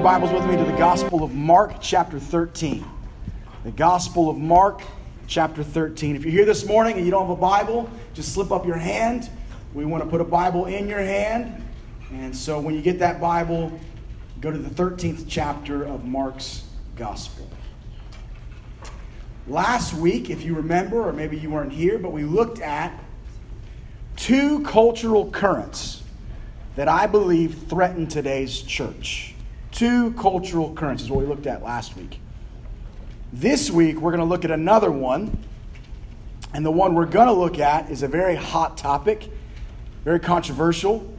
your Bibles with me to the Gospel of Mark, chapter 13. The Gospel of Mark, chapter 13. If you're here this morning and you don't have a Bible, just slip up your hand. We want to put a Bible in your hand. And so when you get that Bible, go to the 13th chapter of Mark's Gospel. Last week, if you remember, or maybe you weren't here, but we looked at two cultural currents that I believe threaten today's church. Two cultural currents is what we looked at last week. This week, we're going to look at another one. And the one we're going to look at is a very hot topic, very controversial,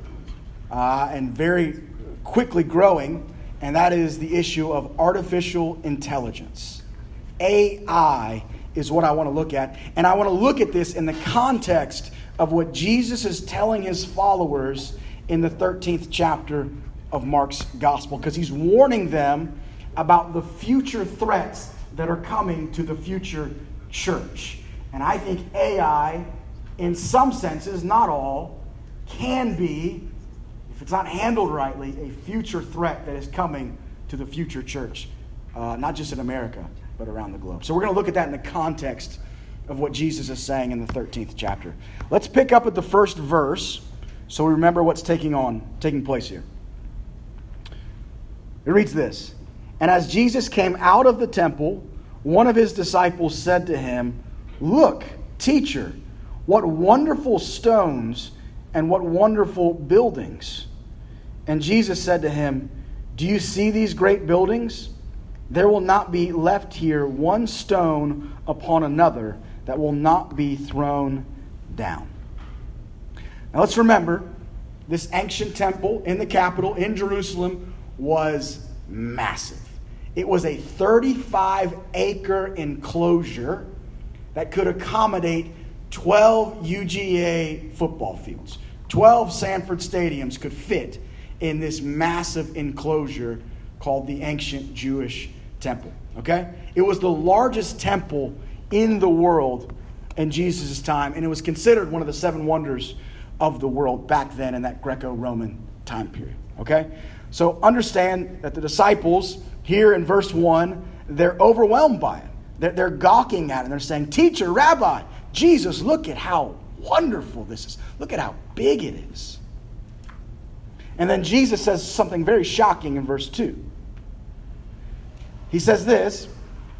uh, and very quickly growing, and that is the issue of artificial intelligence. AI is what I want to look at. And I want to look at this in the context of what Jesus is telling his followers in the 13th chapter of Mark's gospel because he's warning them about the future threats that are coming to the future church. And I think AI, in some senses, not all, can be, if it's not handled rightly, a future threat that is coming to the future church, uh, not just in America, but around the globe. So we're going to look at that in the context of what Jesus is saying in the 13th chapter. Let's pick up at the first verse so we remember what's taking on taking place here. It reads this And as Jesus came out of the temple, one of his disciples said to him, Look, teacher, what wonderful stones and what wonderful buildings. And Jesus said to him, Do you see these great buildings? There will not be left here one stone upon another that will not be thrown down. Now let's remember this ancient temple in the capital in Jerusalem was massive. It was a 35 acre enclosure that could accommodate 12 UGA football fields. 12 Sanford stadiums could fit in this massive enclosure called the ancient Jewish temple. Okay? It was the largest temple in the world in Jesus' time, and it was considered one of the seven wonders of the world back then in that Greco Roman time period. Okay? So understand that the disciples here in verse 1, they're overwhelmed by it. They're, they're gawking at it. They're saying, Teacher, Rabbi, Jesus, look at how wonderful this is. Look at how big it is. And then Jesus says something very shocking in verse 2. He says this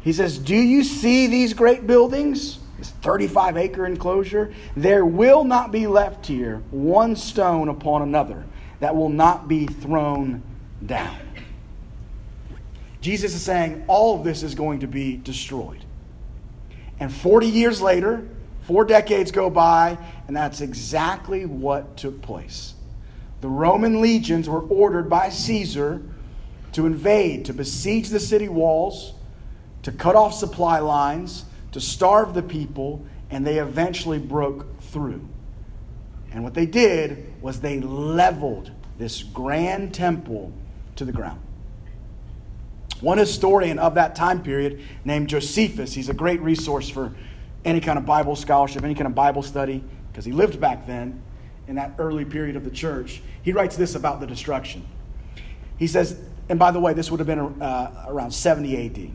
He says, Do you see these great buildings? This 35 acre enclosure? There will not be left here one stone upon another that will not be thrown down. Jesus is saying all of this is going to be destroyed. And 40 years later, four decades go by, and that's exactly what took place. The Roman legions were ordered by Caesar to invade, to besiege the city walls, to cut off supply lines, to starve the people, and they eventually broke through. And what they did was they leveled this grand temple to the ground. One historian of that time period named Josephus, he's a great resource for any kind of Bible scholarship, any kind of Bible study, because he lived back then in that early period of the church. He writes this about the destruction. He says, and by the way, this would have been uh, around 70 AD.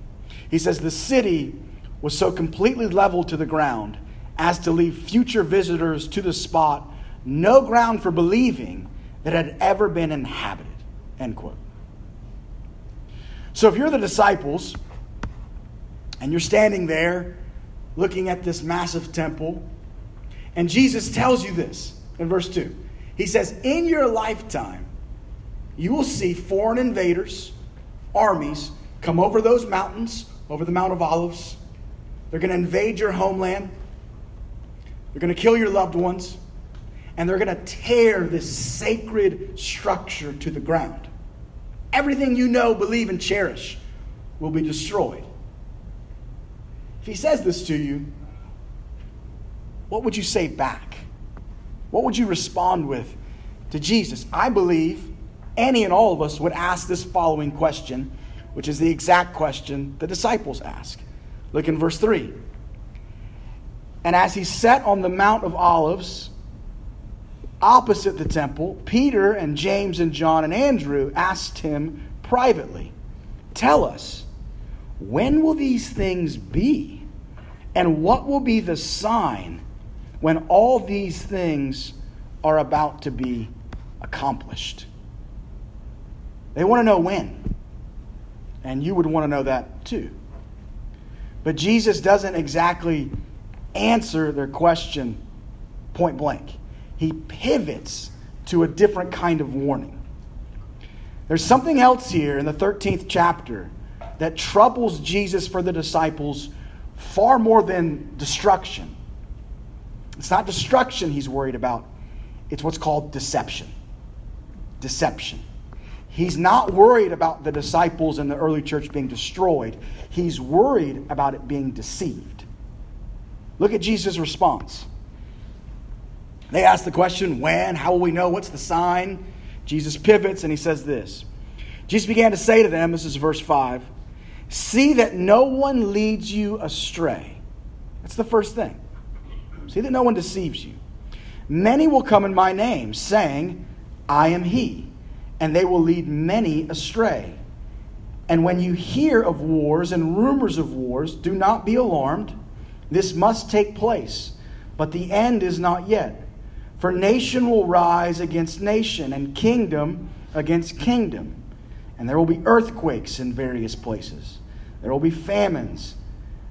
He says, the city was so completely leveled to the ground as to leave future visitors to the spot no ground for believing that had ever been inhabited. End quote. So if you're the disciples and you're standing there looking at this massive temple, and Jesus tells you this in verse 2. He says, In your lifetime, you will see foreign invaders, armies, come over those mountains, over the Mount of Olives. They're going to invade your homeland. They're going to kill your loved ones and they're going to tear this sacred structure to the ground. Everything you know, believe, and cherish will be destroyed. If he says this to you, what would you say back? What would you respond with to Jesus? I believe any and all of us would ask this following question, which is the exact question the disciples ask. Look in verse 3. And as he sat on the Mount of Olives, opposite the temple, Peter and James and John and Andrew asked him privately, Tell us, when will these things be? And what will be the sign when all these things are about to be accomplished? They want to know when. And you would want to know that too. But Jesus doesn't exactly answer their question point blank. He pivots to a different kind of warning. There's something else here in the 13th chapter that troubles Jesus for the disciples far more than destruction. It's not destruction he's worried about, it's what's called deception. Deception. He's not worried about the disciples and the early church being destroyed, he's worried about it being deceived. Look at Jesus' response. They ask the question, when? How will we know? What's the sign? Jesus pivots and he says this Jesus began to say to them, this is verse 5, see that no one leads you astray. That's the first thing. See that no one deceives you. Many will come in my name, saying, I am he, and they will lead many astray. And when you hear of wars and rumors of wars, do not be alarmed. This must take place, but the end is not yet. For nation will rise against nation, and kingdom against kingdom. And there will be earthquakes in various places, there will be famines.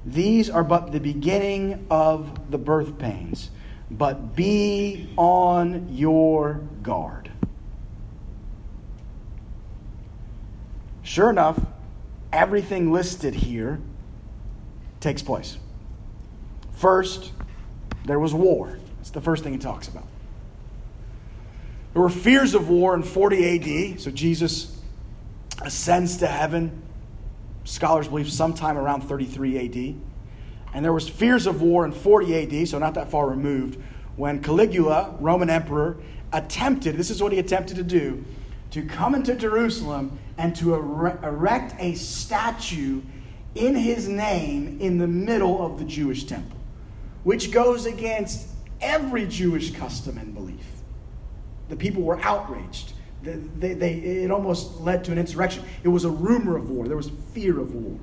These are but the beginning of the birth pains. But be on your guard. Sure enough, everything listed here takes place. First, there was war. That's the first thing he talks about. There were fears of war in 40 AD, so Jesus ascends to heaven. Scholars believe sometime around 33 AD. And there was fears of war in 40 AD, so not that far removed, when Caligula, Roman emperor, attempted, this is what he attempted to do, to come into Jerusalem and to erect a statue in his name in the middle of the Jewish temple, which goes against every Jewish custom and belief. The people were outraged. They, they, it almost led to an insurrection. It was a rumor of war, there was fear of war.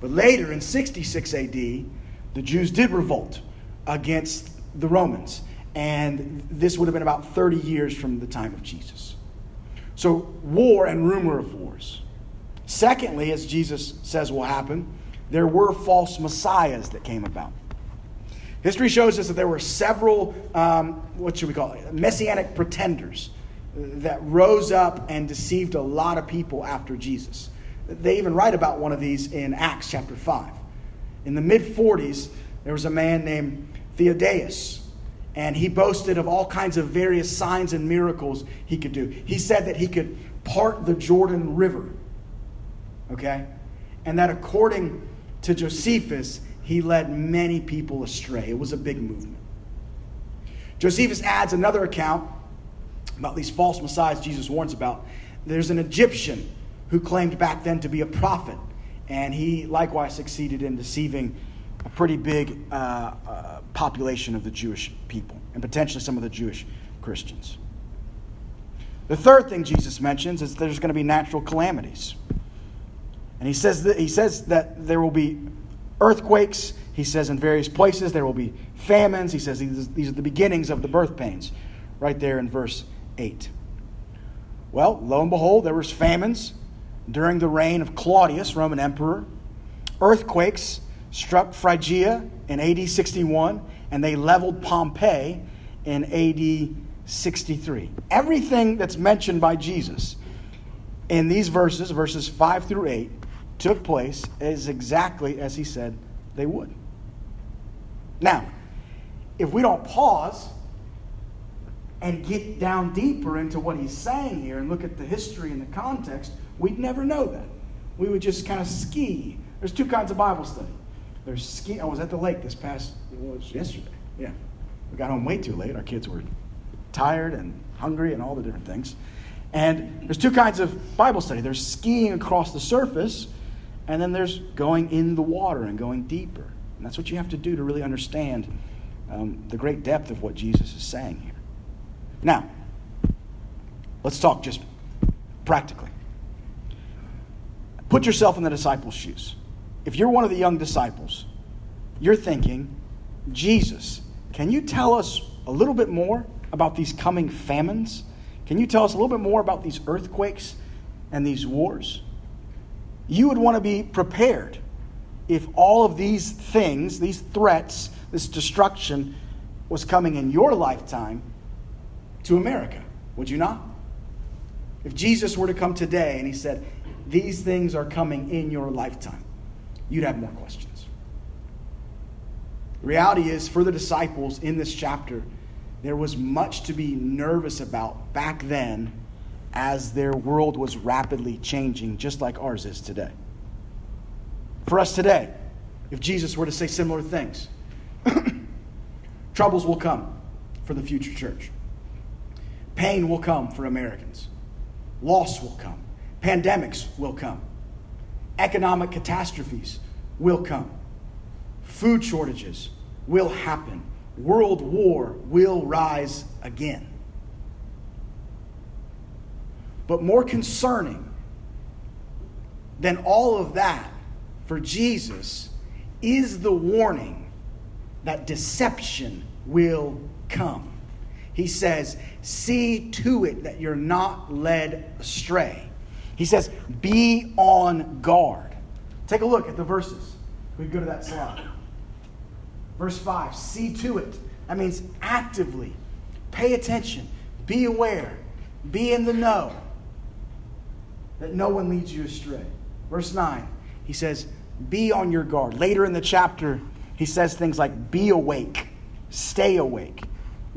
But later, in 66 AD, the Jews did revolt against the Romans. And this would have been about 30 years from the time of Jesus. So, war and rumor of wars. Secondly, as Jesus says will happen, there were false messiahs that came about. History shows us that there were several, um, what should we call it, messianic pretenders that rose up and deceived a lot of people after Jesus. They even write about one of these in Acts chapter 5. In the mid 40s, there was a man named Theudas, and he boasted of all kinds of various signs and miracles he could do. He said that he could part the Jordan River, okay? And that according to Josephus, he led many people astray. It was a big movement. Josephus adds another account about these false messiahs Jesus warns about. There's an Egyptian who claimed back then to be a prophet, and he likewise succeeded in deceiving a pretty big uh, uh, population of the Jewish people, and potentially some of the Jewish Christians. The third thing Jesus mentions is there's going to be natural calamities. And he says that, he says that there will be earthquakes. He says in various places there will be famines. He says these, are the beginnings of the birth pains, right there in verse 8. Well, lo and behold, there was famines during the reign of Claudius, Roman emperor. Earthquakes struck Phrygia in AD 61, and they leveled Pompeii in AD 63. Everything that's mentioned by Jesus in these verses, verses 5 through 8, took place as exactly as he said they would. Now, if we don't pause and get down deeper into what he's saying here and look at the history and the context, we'd never know that. We would just kind of ski. There's two kinds of Bible study. There's ski. I was at the lake this past, it was yesterday. Yeah. We got home way too late. Our kids were tired and hungry and all the different things. And there's two kinds of Bible study there's skiing across the surface, and then there's going in the water and going deeper. And that's what you have to do to really understand um, the great depth of what Jesus is saying here. Now, let's talk just practically. put yourself in the disciples' shoes. If you're one of the young disciples, you're thinking, Jesus, can you tell us a little bit more about these coming famines? Can you tell us a little bit more about these earthquakes and these wars? You would want to be prepared if all of these things, these threats, this destruction was coming in your lifetime to America, would you not? If Jesus were to come today and he said, These things are coming in your lifetime, you'd have more questions. The reality is, for the disciples in this chapter, there was much to be nervous about back then as their world was rapidly changing, just like ours is today. For us today, if Jesus were to say similar things, troubles will come for the future church. Pain will come for Americans. Loss will come. Pandemics will come. Economic catastrophes will come. Food shortages will happen. World war will rise again. But more concerning than all of that for Jesus is the warning that deception will come. He says, See to it that you're not led astray. He says, Be on guard. Take a look at the verses. We go to that slide. Verse 5 See to it. That means actively pay attention, be aware, be in the know that no one leads you astray. Verse 9, he says, Be on your guard. Later in the chapter, he says things like, Be awake, stay awake,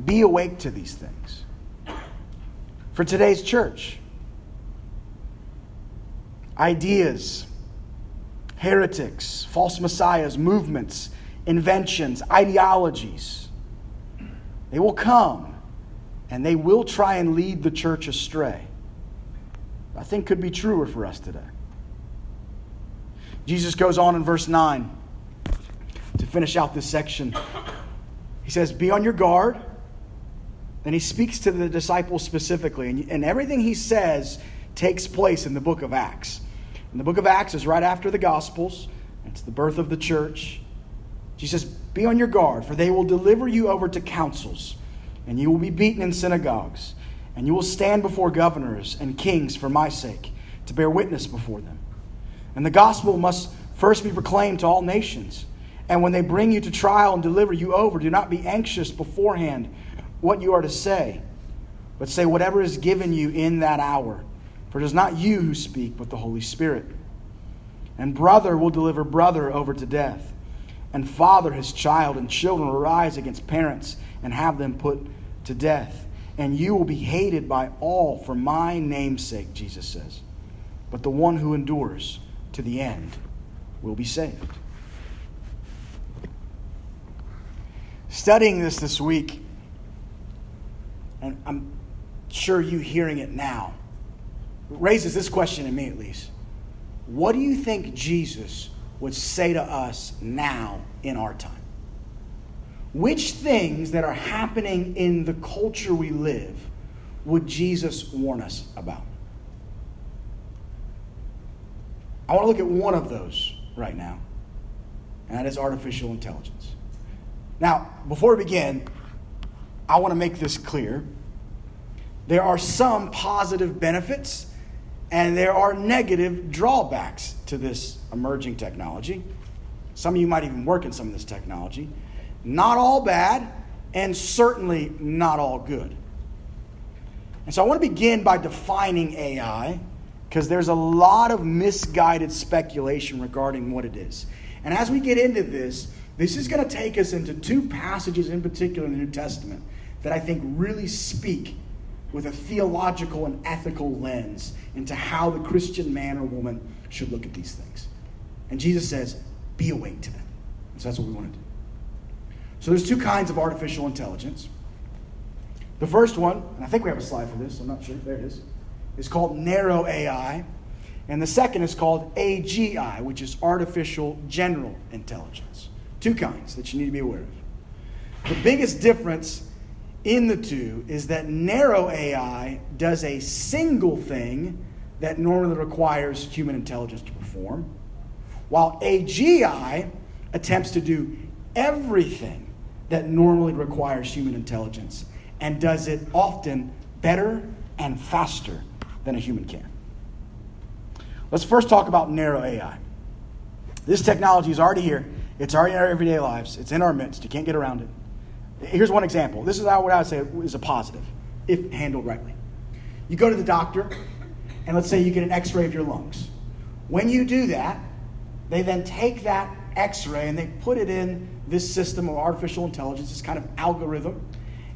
be awake to these things. For today's church, ideas, heretics, false messiahs, movements, inventions, ideologies, they will come and they will try and lead the church astray. I think could be truer for us today. Jesus goes on in verse 9 to finish out this section. He says, Be on your guard. Then he speaks to the disciples specifically, and, and everything he says takes place in the book of Acts. And the book of Acts is right after the Gospels, it's the birth of the church. Jesus says, Be on your guard, for they will deliver you over to councils, and you will be beaten in synagogues and you will stand before governors and kings for my sake to bear witness before them. And the gospel must first be proclaimed to all nations. And when they bring you to trial and deliver you over, do not be anxious beforehand what you are to say, but say whatever is given you in that hour. For it is not you who speak, but the Holy Spirit. And brother will deliver brother over to death, and father his child, and children will rise against parents and have them put to death and you will be hated by all for my name's sake, Jesus says. But the one who endures to the end will be saved. Studying this this week, and I'm sure you hearing it now, raises this question in me at least. What do you think Jesus would say to us now in our time? Which things that are happening in the culture we live would Jesus warn us about? I want to look at one of those right now, and that is artificial intelligence. Now, before we begin, I want to make this clear. There are some positive benefits and there are negative drawbacks to this emerging technology. Some of you might even work in some of this technology. Not all bad, and certainly not all good. And so I want to begin by defining AI because there's a lot of misguided speculation regarding what it is. And as we get into this, this is going to take us into two passages in particular in the New Testament that I think really speak with a theological and ethical lens into how the Christian man or woman should look at these things. And Jesus says, be awake to them. so that's what we want to do. So there's two kinds of artificial intelligence. The first one, and I think we have a slide for this, I'm not sure, there it is, is called narrow AI. And the second is called AGI, which is artificial general intelligence. Two kinds that you need to be aware of. The biggest difference in the two is that narrow AI does a single thing that normally requires human intelligence to perform, while AGI attempts to do everything that normally requires human intelligence and does it often better and faster than a human can. Let's first talk about narrow AI. This technology is already here. It's already in our everyday lives. It's in our midst. You can't get around it. Here's one example. This is what I would say is a positive, if handled rightly. You go to the doctor, and let's say you get an x ray of your lungs. When you do that, they then take that x ray and they put it in this system of artificial intelligence, this kind of algorithm.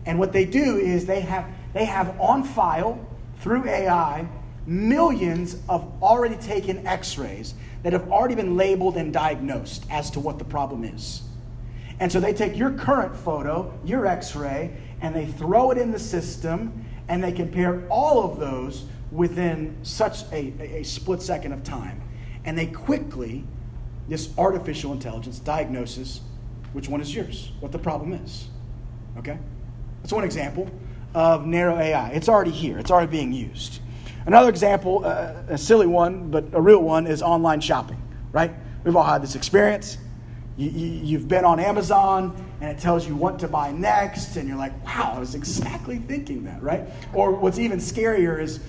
And what they do is they have, they have on file through AI millions of already taken x rays that have already been labeled and diagnosed as to what the problem is. And so they take your current photo, your x ray, and they throw it in the system and they compare all of those within such a, a, split second of time. And they quickly, this artificial intelligence diagnoses which one is yours, what the problem is. Okay? That's one example of narrow AI. It's already here, it's already being used. Another example, uh, a silly one, but a real one, is online shopping, right? We've all had this experience. You, you, have been on Amazon and it tells you what to buy next, and you're like, wow, I was exactly thinking that, right? Or what's even scarier is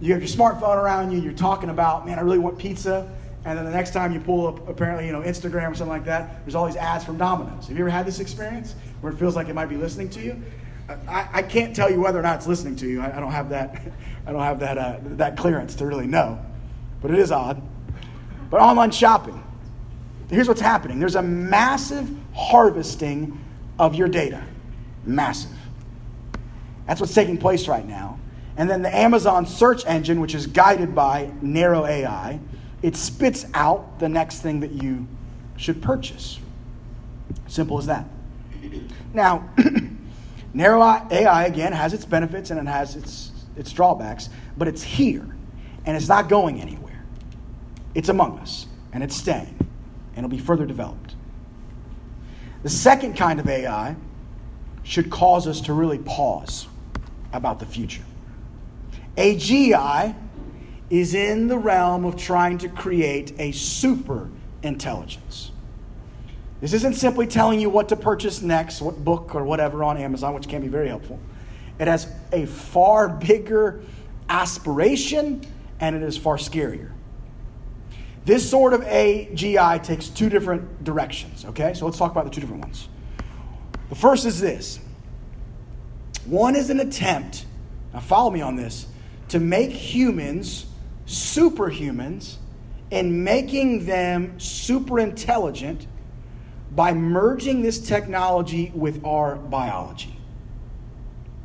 you have your smartphone around you, you're talking about, man, I really want pizza. And then the next time you pull up, apparently, you know, Instagram or something like that, there's all these ads from Domino's. Have you ever had this experience where it feels like it might be listening to you? I, I can't tell you whether or not it's listening to you. I, I don't have that. I don't have that uh, that clearance to really know, but it is odd. But online shopping, here's what's happening. There's a massive harvesting of your data, massive. That's what's taking place right now. And then the Amazon search engine, which is guided by narrow AI, it spits out the next thing that you should purchase. Simple as that. Now, narrow AI again has its benefits and it has its, its drawbacks, but it's here and it's not going anywhere. It's among us and it's staying and it'll be further developed. The second kind of AI should cause us to really pause about the future. AGI is in the realm of trying to create a super intelligence. This isn't simply telling you what to purchase next, what book or whatever on Amazon, which can be very helpful. It has a far bigger aspiration and it is far scarier. This sort of AGI takes two different directions, okay? So let's talk about the two different ones. The first is this one is an attempt, now follow me on this, to make humans superhumans and making them super intelligent by merging this technology with our biology.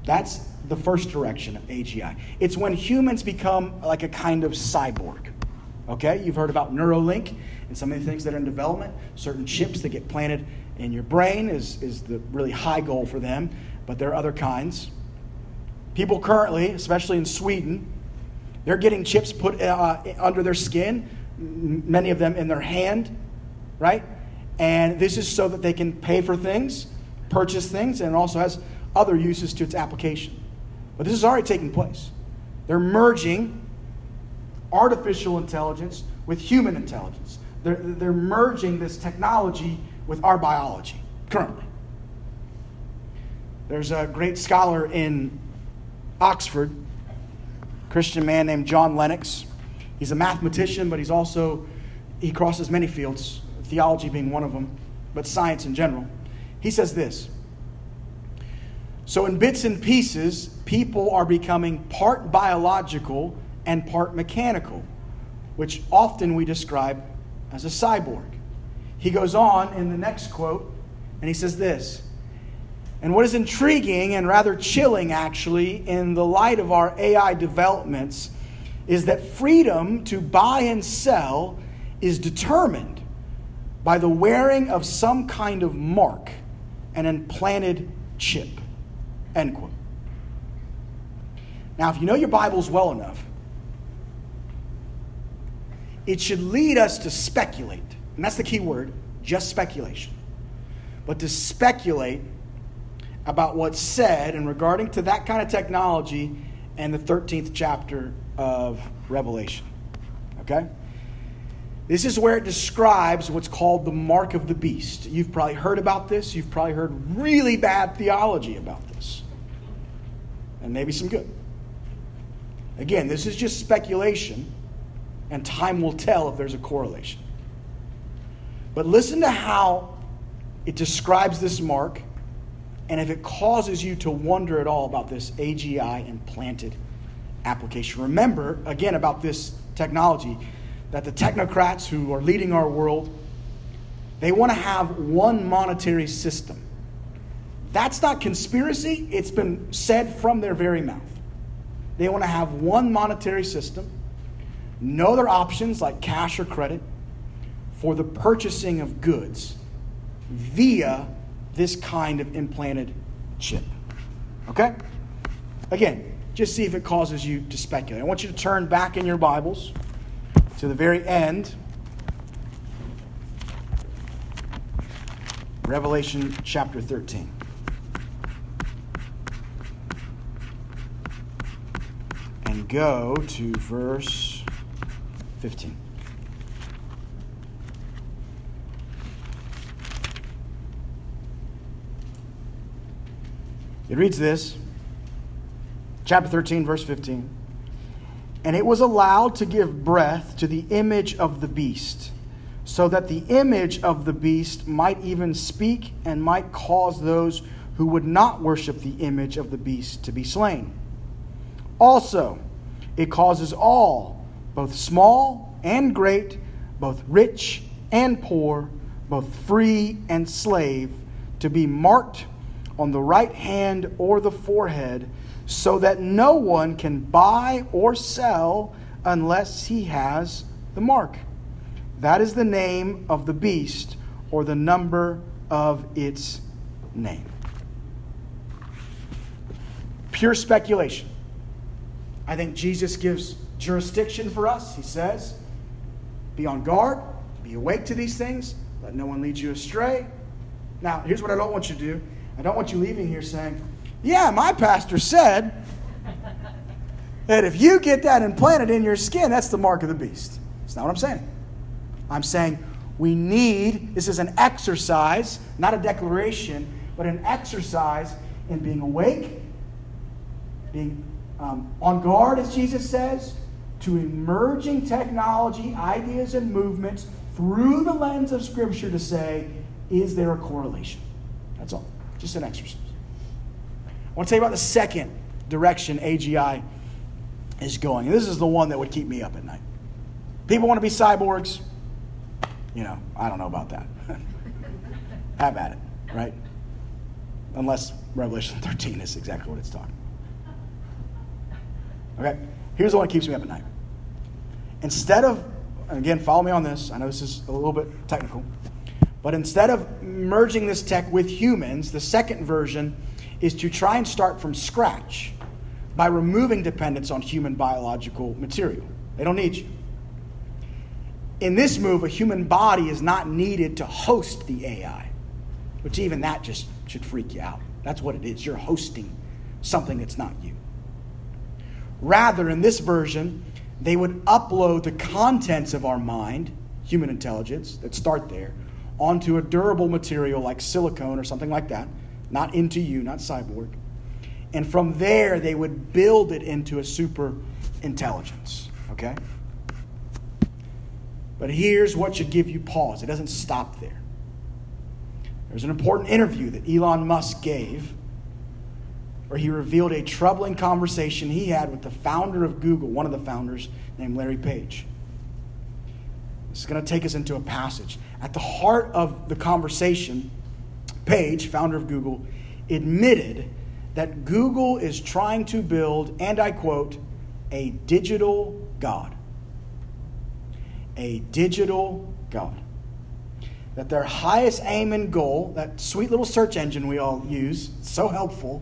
That's the first direction of AGI. It's when humans become like a kind of cyborg. Okay, you've heard about Neuralink and some of the things that are in development. Certain chips that get planted in your brain is, is the really high goal for them, but there are other kinds. People currently, especially in Sweden, they're getting chips put uh, under their skin, many of them in their hand, right? And this is so that they can pay for things, purchase things, and also has other uses to its application. But this is already taking place. They're merging artificial intelligence with human intelligence. They're, they're merging this technology with our biology currently. There's a great scholar in Oxford Christian man named John Lennox. He's a mathematician, but he's also, he crosses many fields, theology being one of them, but science in general. He says this So, in bits and pieces, people are becoming part biological and part mechanical, which often we describe as a cyborg. He goes on in the next quote, and he says this and what is intriguing and rather chilling, actually, in the light of our AI developments, is that freedom to buy and sell is determined by the wearing of some kind of mark, an implanted chip. End quote. Now, if you know your Bibles well enough, it should lead us to speculate. And that's the key word just speculation. But to speculate about what's said and regarding to that kind of technology and the 13th chapter of Revelation. Okay? This is where it describes what's called the mark of the beast. You've probably heard about this. You've probably heard really bad theology about this, and maybe some good. Again, this is just speculation, and time will tell if there's a correlation. But listen to how it describes this mark, and if it causes you to wonder at all about this AGI implanted application. Remember, again, about this technology that the technocrats who are leading our world they want to have one monetary system that's not conspiracy it's been said from their very mouth they want to have one monetary system no other options like cash or credit for the purchasing of goods via this kind of implanted chip okay again just see if it causes you to speculate i want you to turn back in your bibles to the very end. Revelation chapter 13. And go to verse 15. It reads this, chapter 13, verse 15. And it was allowed to give breath to the image of the beast, so that the image of the beast might even speak and might cause those who would not worship the image of the beast to be slain. Also, it causes all, both small and great, both rich and poor, both free and slave, to be marked on the right hand or the forehead so that no one can buy or sell unless he has the mark. That is the name of the beast or the number of its name. Pure speculation. I think Jesus gives jurisdiction for us. He says, Be on guard, be awake to these things, let no one lead you astray. Now, here's what I don't want you to do I don't want you leaving here saying, yeah, my pastor said that if you get that implanted in your skin, that's the mark of the beast. That's not what I'm saying. I'm saying we need, this is an exercise, not a declaration, but an exercise in being awake, being um, on guard, as Jesus says, to emerging technology, ideas, and movements through the lens of Scripture to say, is there a correlation? That's all. Just an exercise. I want to tell you about the second direction AGI is going. This is the one that would keep me up at night. People want to be cyborgs. You know, I don't know about that. Have at it, right? Unless Revelation 13 is exactly what it's talking about. Okay, here's the one that keeps me up at night. Instead of, again, follow me on this. I know this is a little bit technical. But instead of merging this tech with humans, the second version is to try and start from scratch by removing dependence on human biological material. They don't need you. In this move, a human body is not needed to host the AI, which even that just should freak you out. That's what it is. You're hosting something that's not you. Rather, in this version, they would upload the contents of our mind, human intelligence, that start there, onto a durable material like silicone or something like that not into you, not cyborg. And from there, they would build it into a super intelligence. Okay? But here's what should give you pause it doesn't stop there. There's an important interview that Elon Musk gave where he revealed a troubling conversation he had with the founder of Google, one of the founders named Larry Page. This is going to take us into a passage. At the heart of the conversation Page, founder of Google, admitted that Google is trying to build, and I quote, a digital God. A digital God. That their highest aim and goal, that sweet little search engine we all use, so helpful,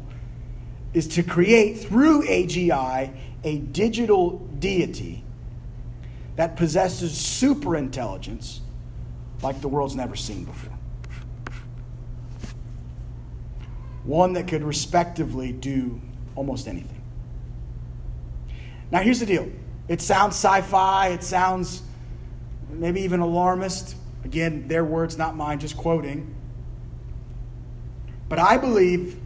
is to create through AGI a digital deity that possesses super intelligence like the world's never seen before. one that could respectively do almost anything. Now, here's the deal it sounds sci fi, it sounds maybe even alarmist. Again, their words, not mine, just quoting. But I believe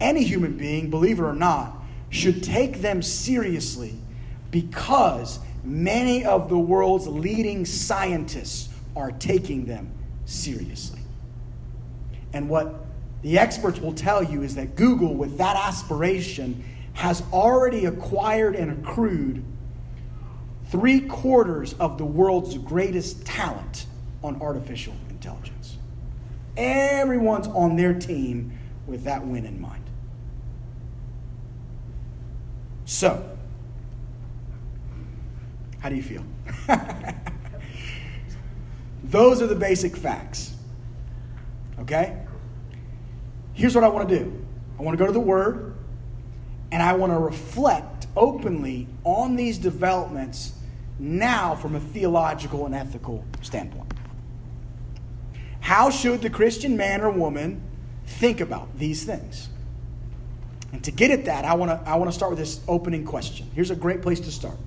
any human being, believe it or not, should take them seriously because many of the world's leading scientists are taking them seriously. And what the experts will tell you is that Google, with that aspiration, has already acquired and accrued three quarters of the world's greatest talent on artificial intelligence. Everyone's on their team with that win in mind. So, how do you feel? Those are the basic facts. Okay? Here's what I want to do I want to go to the Word, and I want to reflect openly on these developments now from a theological and ethical standpoint. How should the Christian man or woman think about these things? And to get at that, I want to I want to start with this opening question. Here's a great place to start.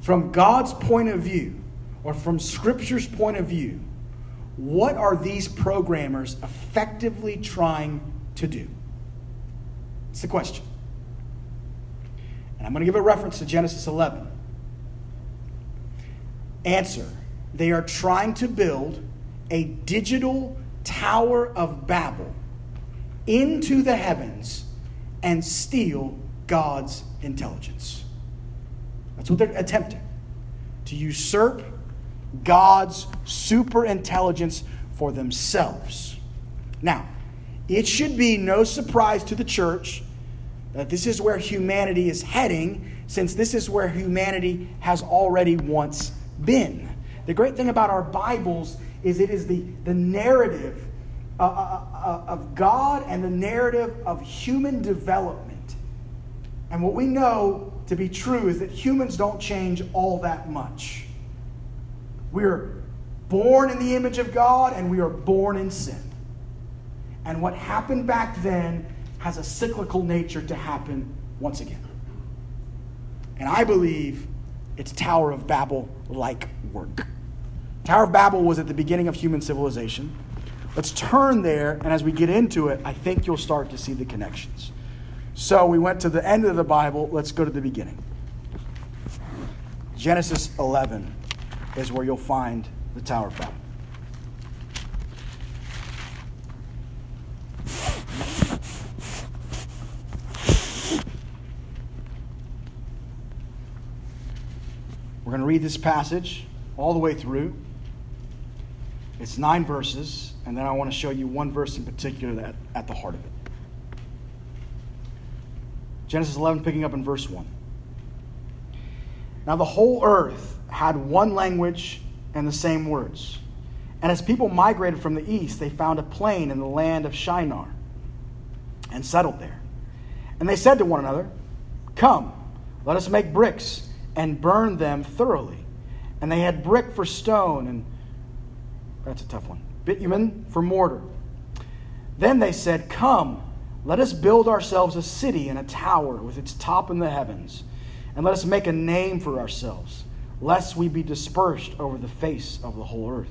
From God's point of view, or from Scripture's point of view, what are these programmers effectively trying to do? It's the question. And I'm going to give a reference to Genesis 11. Answer They are trying to build a digital Tower of Babel into the heavens and steal God's intelligence. That's what they're attempting to usurp God's super intelligence for themselves. Now, it should be no surprise to the church that this is where humanity is heading, since this is where humanity has already once been. The great thing about our Bibles is it is the, the narrative uh, uh, uh, of God and the narrative of human development. And what we know to be true is that humans don't change all that much. We're born in the image of God and we are born in sin. And what happened back then has a cyclical nature to happen once again. And I believe it's Tower of Babel like work. Tower of Babel was at the beginning of human civilization. Let's turn there, and as we get into it, I think you'll start to see the connections. So we went to the end of the Bible. Let's go to the beginning. Genesis 11 is where you'll find the Tower of Babel. We're going to read this passage all the way through. It's nine verses, and then I want to show you one verse in particular that at the heart of it. Genesis 11, picking up in verse 1. Now the whole earth had one language and the same words. And as people migrated from the east, they found a plain in the land of Shinar and settled there. And they said to one another, Come, let us make bricks and burn them thoroughly. And they had brick for stone and that's a tough one. Bitumen for mortar. Then they said, Come, let us build ourselves a city and a tower with its top in the heavens, and let us make a name for ourselves, lest we be dispersed over the face of the whole earth.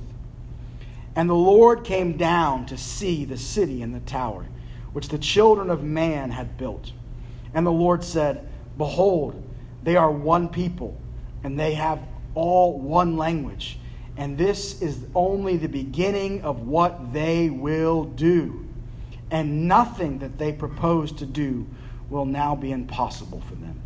And the Lord came down to see the city and the tower, which the children of man had built. And the Lord said, Behold, they are one people, and they have all one language and this is only the beginning of what they will do. And nothing that they propose to do will now be impossible for them.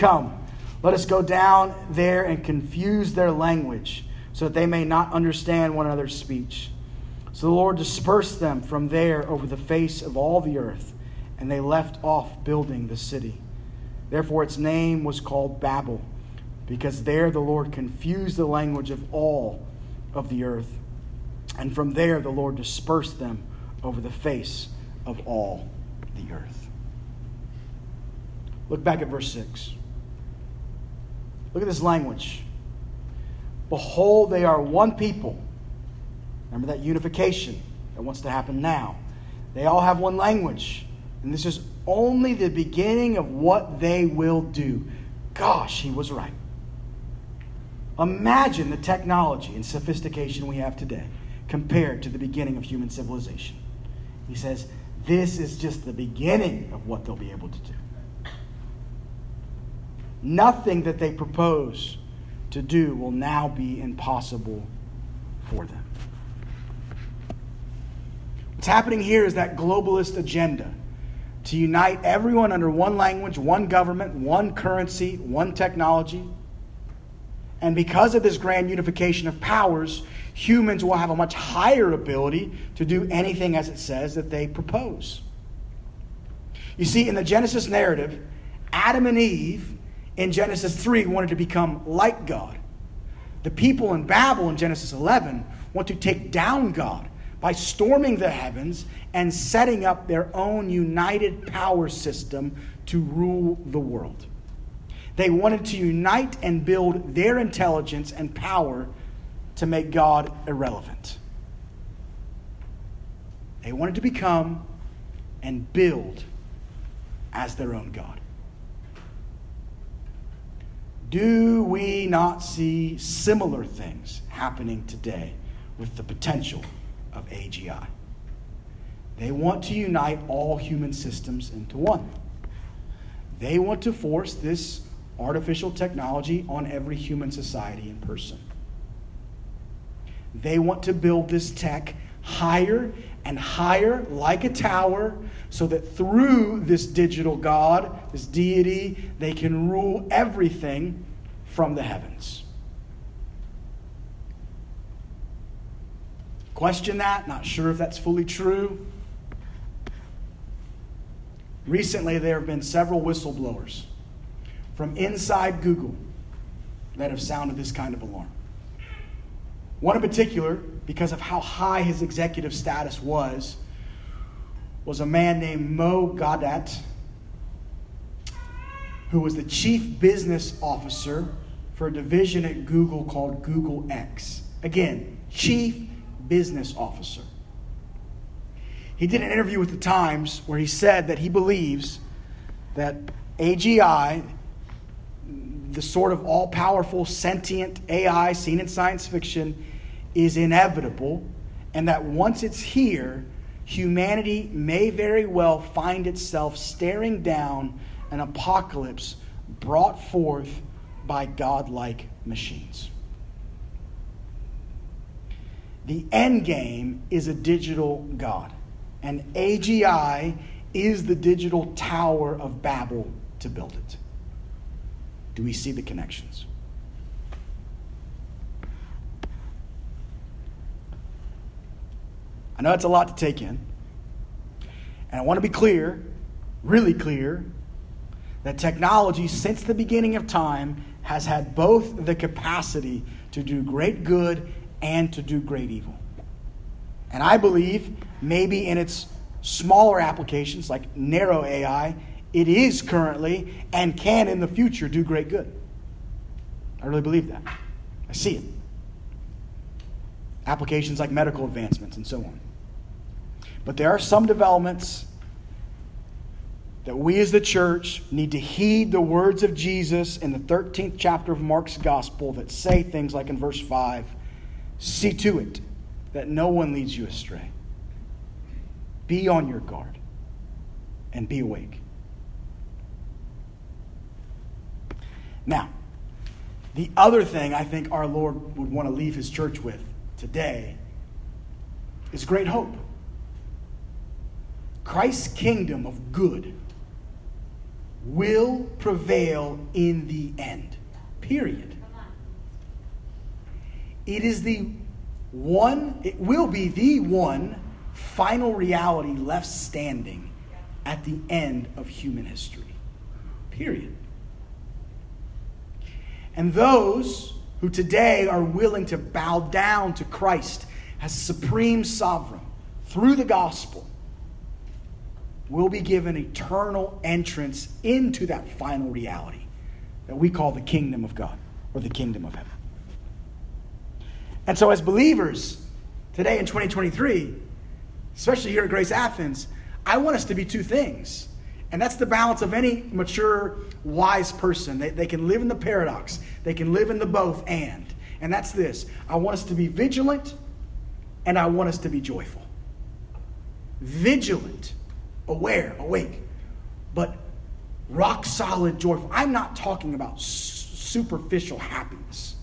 Come, let us go down there and confuse their language, so that they may not understand one another's speech. So the Lord dispersed them from there over the face of all the earth, and they left off building the city. Therefore, its name was called Babel because there the Lord confused the language of all of the earth. And from there the Lord dispersed them over the face of all the earth. Look back at verse 6. Look at this language. Behold, they are one people. Remember that unification that wants to happen now. They all have one language. And this is only the beginning of what they will do. Gosh, he was right. Imagine the technology and sophistication we have today compared to the beginning of human civilization. He says, This is just the beginning of what they'll be able to do. Nothing that they propose to do will now be impossible for them. What's happening here is that globalist agenda to unite everyone under one language, one government, one currency, one technology. And because of this grand unification of powers, humans will have a much higher ability to do anything as it says that they propose. You see, in the Genesis narrative, Adam and Eve in Genesis 3 wanted to become like God. The people in Babel in Genesis 11 want to take down God by storming the heavens and setting up their own united power system to rule the world. They wanted to unite and build their intelligence and power to make God irrelevant. They wanted to become and build as their own God. Do we not see similar things happening today with the potential of AGI? They want to unite all human systems into one. They want to force this artificial technology on every human society and person. They want to build this tech higher and higher, like a tower, so that through this digital God, this deity, they can rule everything from the heavens. Question that, not sure if that's fully true. Recently, there have been several whistleblowers from inside Google that have sounded this kind of alarm. One in particular, because of how high his executive status was, was a man named Mo Gawdat, who was the chief business officer for a division at Google called Google X. Again, chief business officer. He did an interview with the Times where he said that he believes that AGI, the sort of all powerful sentient AI seen in science fiction, is inevitable, and that once it's here, humanity may very well find itself staring down an apocalypse brought forth by godlike machines. The end game is a digital God, and AGI is the digital tower of Babel to build it. Do we see the connections? I know it's a lot to take in. And I want to be clear, really clear, that technology, since the beginning of time, has had both the capacity to do great good and to do great evil. And I believe, maybe in its smaller applications like narrow AI, it is currently and can in the future do great good. I really believe that. I see it. Applications like medical advancements and so on. But there are some developments that we as the church need to heed the words of Jesus in the 13th chapter of Mark's gospel that say things like in verse 5 see to it that no one leads you astray. Be on your guard and be awake. Now, the other thing I think our Lord would want to leave his church with today is great hope. Christ's kingdom of good will prevail in the end. Period. It is the one, it will be the one final reality left standing at the end of human history. Period. And those who today are willing to bow down to Christ as supreme sovereign through the gospel will be given eternal entrance into that final reality that we call the kingdom of God or the kingdom of heaven. And so, as believers today in 2023, especially here at Grace Athens, I want us to be two things And that's the balance of any mature, wise person. They, they can live in the paradox, they can live in the both and. And that's this I want us to be vigilant and I want us to be joyful. Vigilant, aware, awake, but rock solid, joyful. I'm not talking about superficial happiness.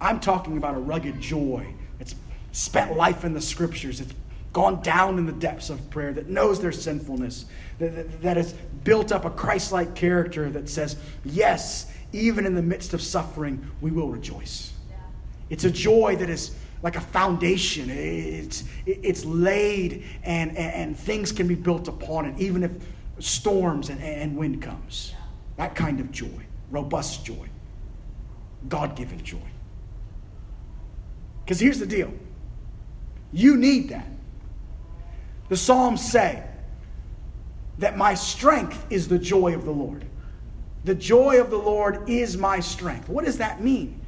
I'm talking about a rugged joy that's spent life in the scriptures, it's gone down in the depths of prayer, that knows their sinfulness, that, that, that has built up a Christ like character that says, yes, even in the midst of suffering, we will rejoice. Yeah. It's a joy that is like a foundation. It's, it's laid and, and, things can be built upon it, even if storms and, and wind comes. That kind of joy, robust joy, God given joy. Because here's the deal you need that. The Psalms say that my strength is the joy of the Lord. The joy of the Lord is my strength. What does that mean?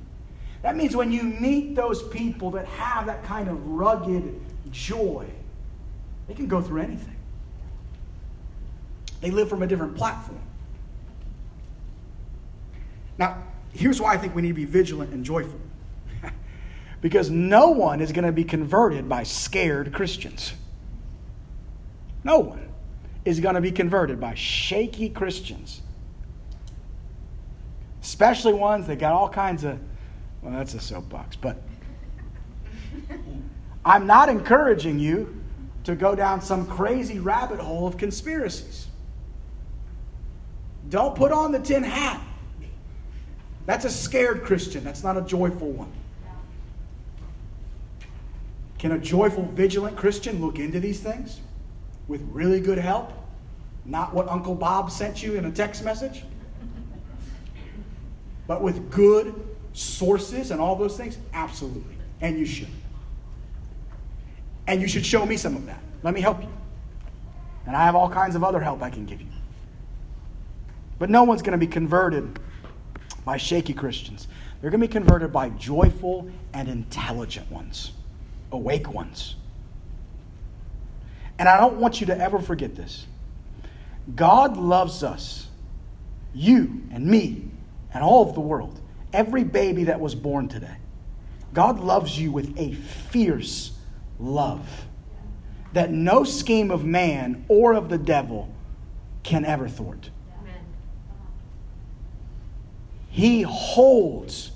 That means when you meet those people that have that kind of rugged joy, they can go through anything. They live from a different platform. Now, here's why I think we need to be vigilant and joyful. because no one is going to be converted by scared Christians. No one is going to be converted by shaky Christians. Especially ones that got all kinds of, well, that's a soapbox, but I'm not encouraging you to go down some crazy rabbit hole of conspiracies. Don't put on the tin hat. That's a scared Christian, that's not a joyful one. Can a joyful, vigilant Christian look into these things? with really good help, not what Uncle Bob sent you in a text message, but with good sources and all those things? Absolutely. And you should. And you should show me some of that. Let me help you. And I have all kinds of other help I can give you. But no one's going to be converted by shaky Christians. They're going to be converted by joyful and intelligent ones, awake ones. And I don't want you to ever forget this. God loves us, you and me, and all of the world, every baby that was born today. God loves you with a fierce love that no scheme of man or of the devil can ever thwart. He holds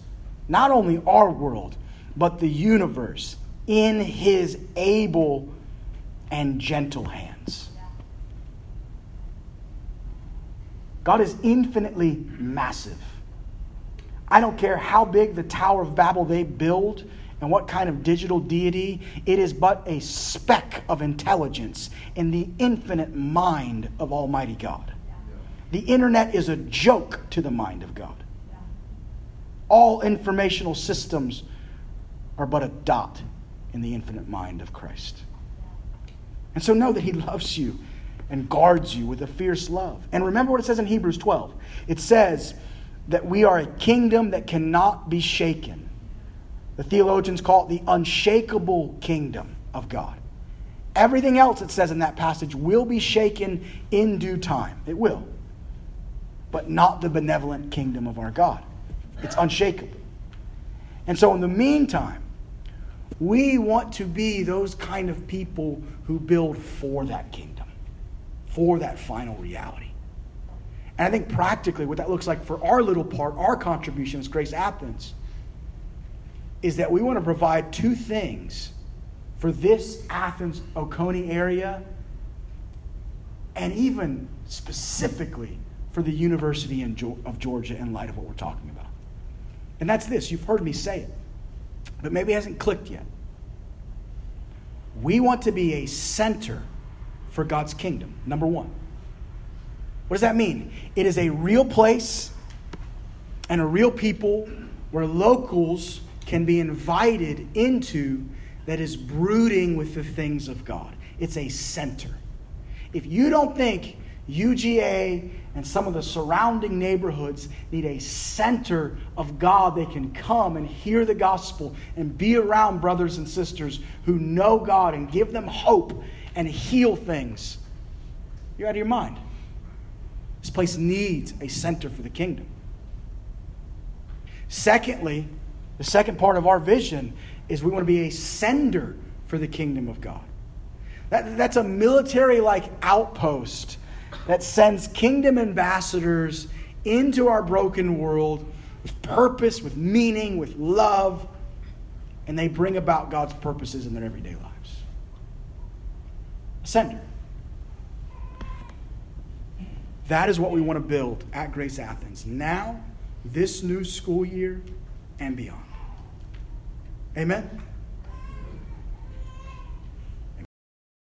not only our world, but the universe in his able and gentle hands. God is infinitely massive. I don't care how big the Tower of Babel they build and what kind of digital deity, it is but a speck of intelligence in the infinite mind of Almighty God. The internet is a joke to the mind of God. All informational systems are but a dot in the infinite mind of Christ. And so know that He loves you and guards you with a fierce love. And remember what it says in Hebrews 12 it says that we are a kingdom that cannot be shaken. The theologians call it the unshakable kingdom of God. Everything else it says in that passage will be shaken in due time. It will. But not the benevolent kingdom of our God. It's unshakable. And so, in the meantime, we want to be those kind of people who build for that kingdom, for that final reality. And I think practically what that looks like for our little part, our contribution as Grace Athens, is that we want to provide two things for this Athens Oconee area and even specifically for the University of Georgia in light of what we're talking about. And that's this you've heard me say it but maybe it hasn't clicked yet. We want to be a center for God's kingdom, number one. What does that mean? It is a real place and a real people where locals can be invited into that is brooding with the things of God. It's a center. If you don't think UGA and some of the surrounding neighborhoods need a center of God they can come and hear the gospel and be around brothers and sisters who know God and give them hope and heal things. You're out of your mind. This place needs a center for the kingdom. Secondly, the second part of our vision is we want to be a sender for the kingdom of God. That, that's a military like outpost that sends kingdom ambassadors into our broken world with purpose, with meaning, with love, and they bring about God's purposes in their everyday lives. A sender. That is what we want to build at Grace Athens now, this new school year, and beyond. Amen?